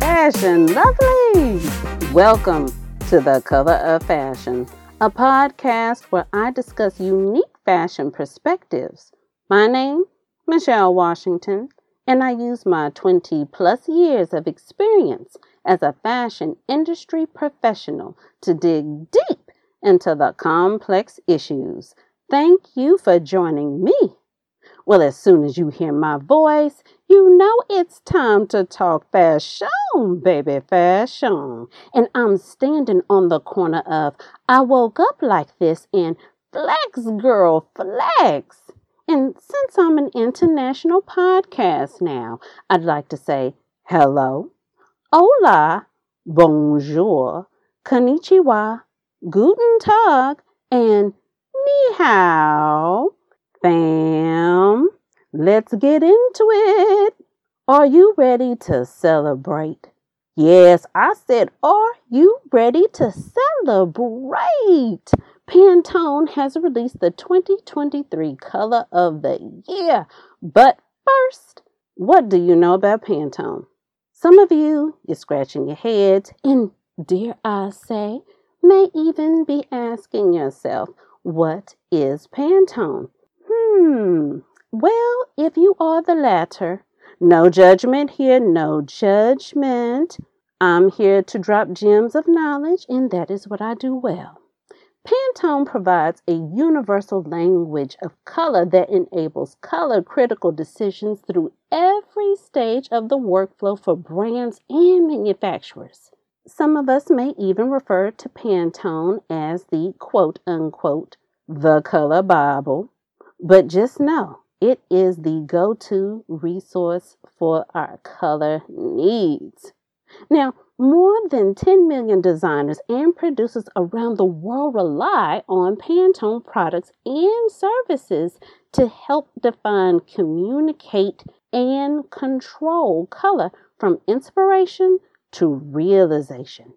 fashion lovely. Welcome to the Color of Fashion, a podcast where I discuss unique fashion perspectives. My name, Michelle Washington, and I use my 20 plus years of experience as a fashion industry professional to dig deep into the complex issues. Thank you for joining me. Well, as soon as you hear my voice, you know it's time to talk fashion, baby, fashion. And I'm standing on the corner of I woke up like this and flex, girl, flex. And since I'm an international podcast now, I'd like to say hello, hola, bonjour, konnichiwa, guten tag, and ni hao. Fam, let's get into it. Are you ready to celebrate? Yes, I said, are you ready to celebrate? Pantone has released the 2023 color of the year. But first, what do you know about Pantone? Some of you, you're scratching your heads and, dare I say, may even be asking yourself, what is Pantone? Hmm. Well, if you are the latter, no judgment here, no judgment. I'm here to drop gems of knowledge, and that is what I do well. Pantone provides a universal language of color that enables color critical decisions through every stage of the workflow for brands and manufacturers. Some of us may even refer to Pantone as the quote unquote the color Bible but just know it is the go to resource for our color needs. Now, more than 10 million designers and producers around the world rely on Pantone products and services to help define, communicate, and control color from inspiration to realization.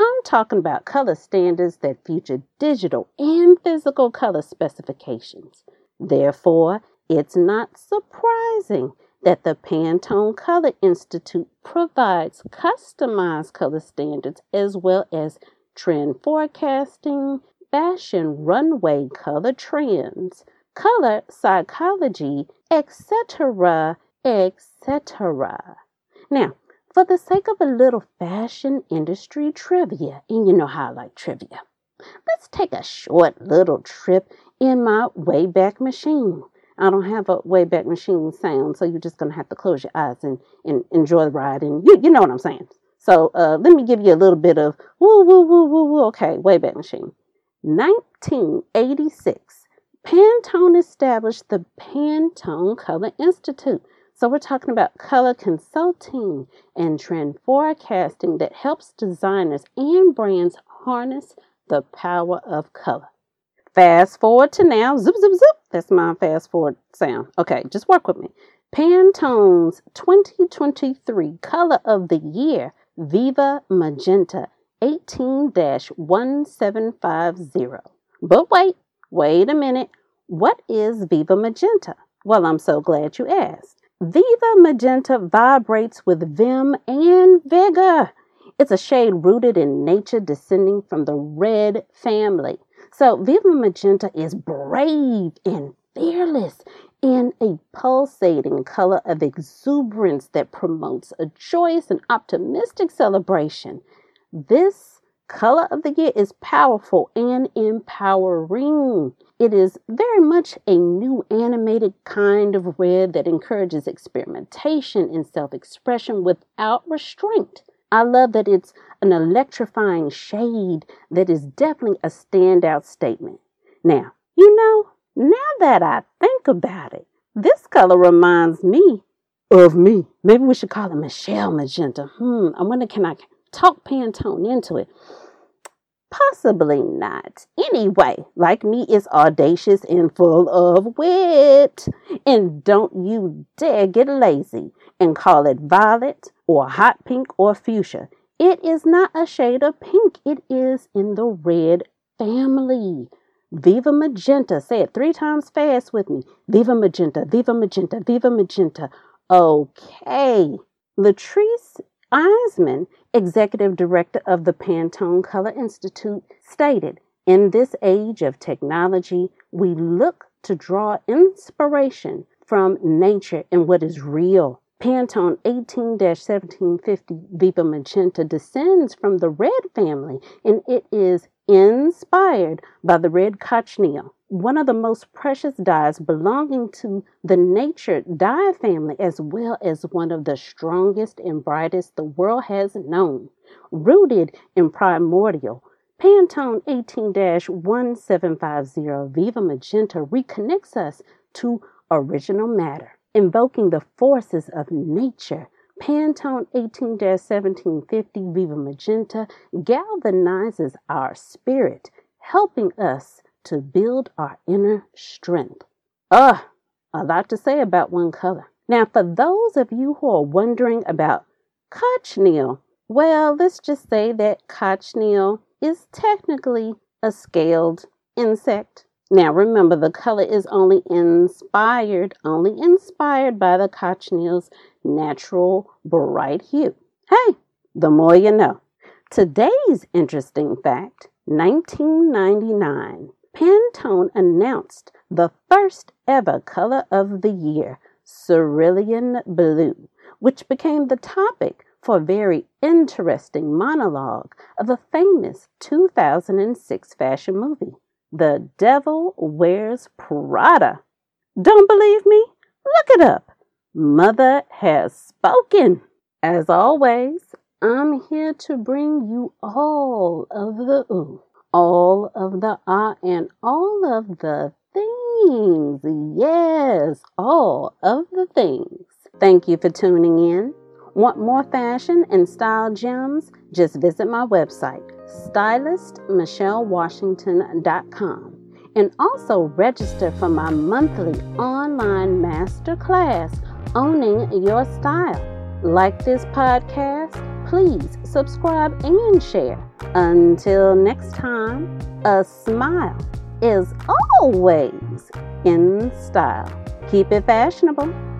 I'm talking about color standards that feature digital and physical color specifications. Therefore, it's not surprising that the Pantone Color Institute provides customized color standards as well as trend forecasting, fashion runway color trends, color psychology, etc., etc. Now, for the sake of a little fashion industry trivia, and you know how I like trivia, let's take a short little trip in my Wayback Machine. I don't have a Wayback Machine sound, so you're just to have to close your eyes and, and enjoy the ride. And you, you know what I'm saying. So uh, let me give you a little bit of woo, woo, woo, woo, woo. Okay, Wayback Machine. 1986, Pantone established the Pantone Color Institute. So we're talking about color consulting and trend forecasting that helps designers and brands harness the power of color. Fast forward to now. Zip, zip, zip. That's my fast forward sound. Okay, just work with me. Pantone's 2023 color of the year, Viva Magenta 18 1750. But wait, wait a minute. What is Viva Magenta? Well, I'm so glad you asked. Viva Magenta vibrates with vim and vigor. It's a shade rooted in nature descending from the red family. So Viva Magenta is brave and fearless in a pulsating color of exuberance that promotes a joyous and optimistic celebration. This color of the year is powerful and empowering. It is very much a new animated kind of red that encourages experimentation and self expression without restraint. I love that it's an electrifying shade that is definitely a standout statement. Now, you know, now that I think about it, this color reminds me of me. Maybe we should call it Michelle Magenta. Hmm, I wonder can I talk Pantone into it? Possibly not. Anyway, like me, it's audacious and full of wit. And don't you dare get lazy and call it violet or hot pink or fuchsia. It is not a shade of pink, it is in the red family. Viva Magenta. Say it three times fast with me. Viva Magenta, Viva Magenta, Viva Magenta. Okay. Leatrice Eiseman executive director of the Pantone Color Institute, stated In this age of technology, we look to draw inspiration from nature and what is real. Pantone 18 1750 Viva Magenta descends from the red family and it is inspired by the red cochineal, one of the most precious dyes belonging to the nature dye family, as well as one of the strongest and brightest the world has known. Rooted in primordial, Pantone 18 1750 Viva Magenta reconnects us to original matter invoking the forces of nature. Pantone 18 1750 Viva Magenta galvanizes our spirit, helping us to build our inner strength. Ugh, a lot to say about one color. Now, for those of you who are wondering about cochineal, well, let's just say that cochineal is technically a scaled insect. Now remember, the color is only inspired, only inspired by the cochineal's natural bright hue. Hey, the more you know. Today's interesting fact 1999, Pantone announced the first ever color of the year, cerulean blue, which became the topic for a very interesting monologue of a famous 2006 fashion movie. The Devil Wears Prada. Don't believe me? Look it up. Mother has spoken. As always, I'm here to bring you all of the ooh, all of the ah, and all of the things. Yes, all of the things. Thank you for tuning in. Want more fashion and style gems? Just visit my website, stylistmichellewashington.com, and also register for my monthly online masterclass, Owning Your Style. Like this podcast? Please subscribe and share. Until next time, a smile is always in style. Keep it fashionable.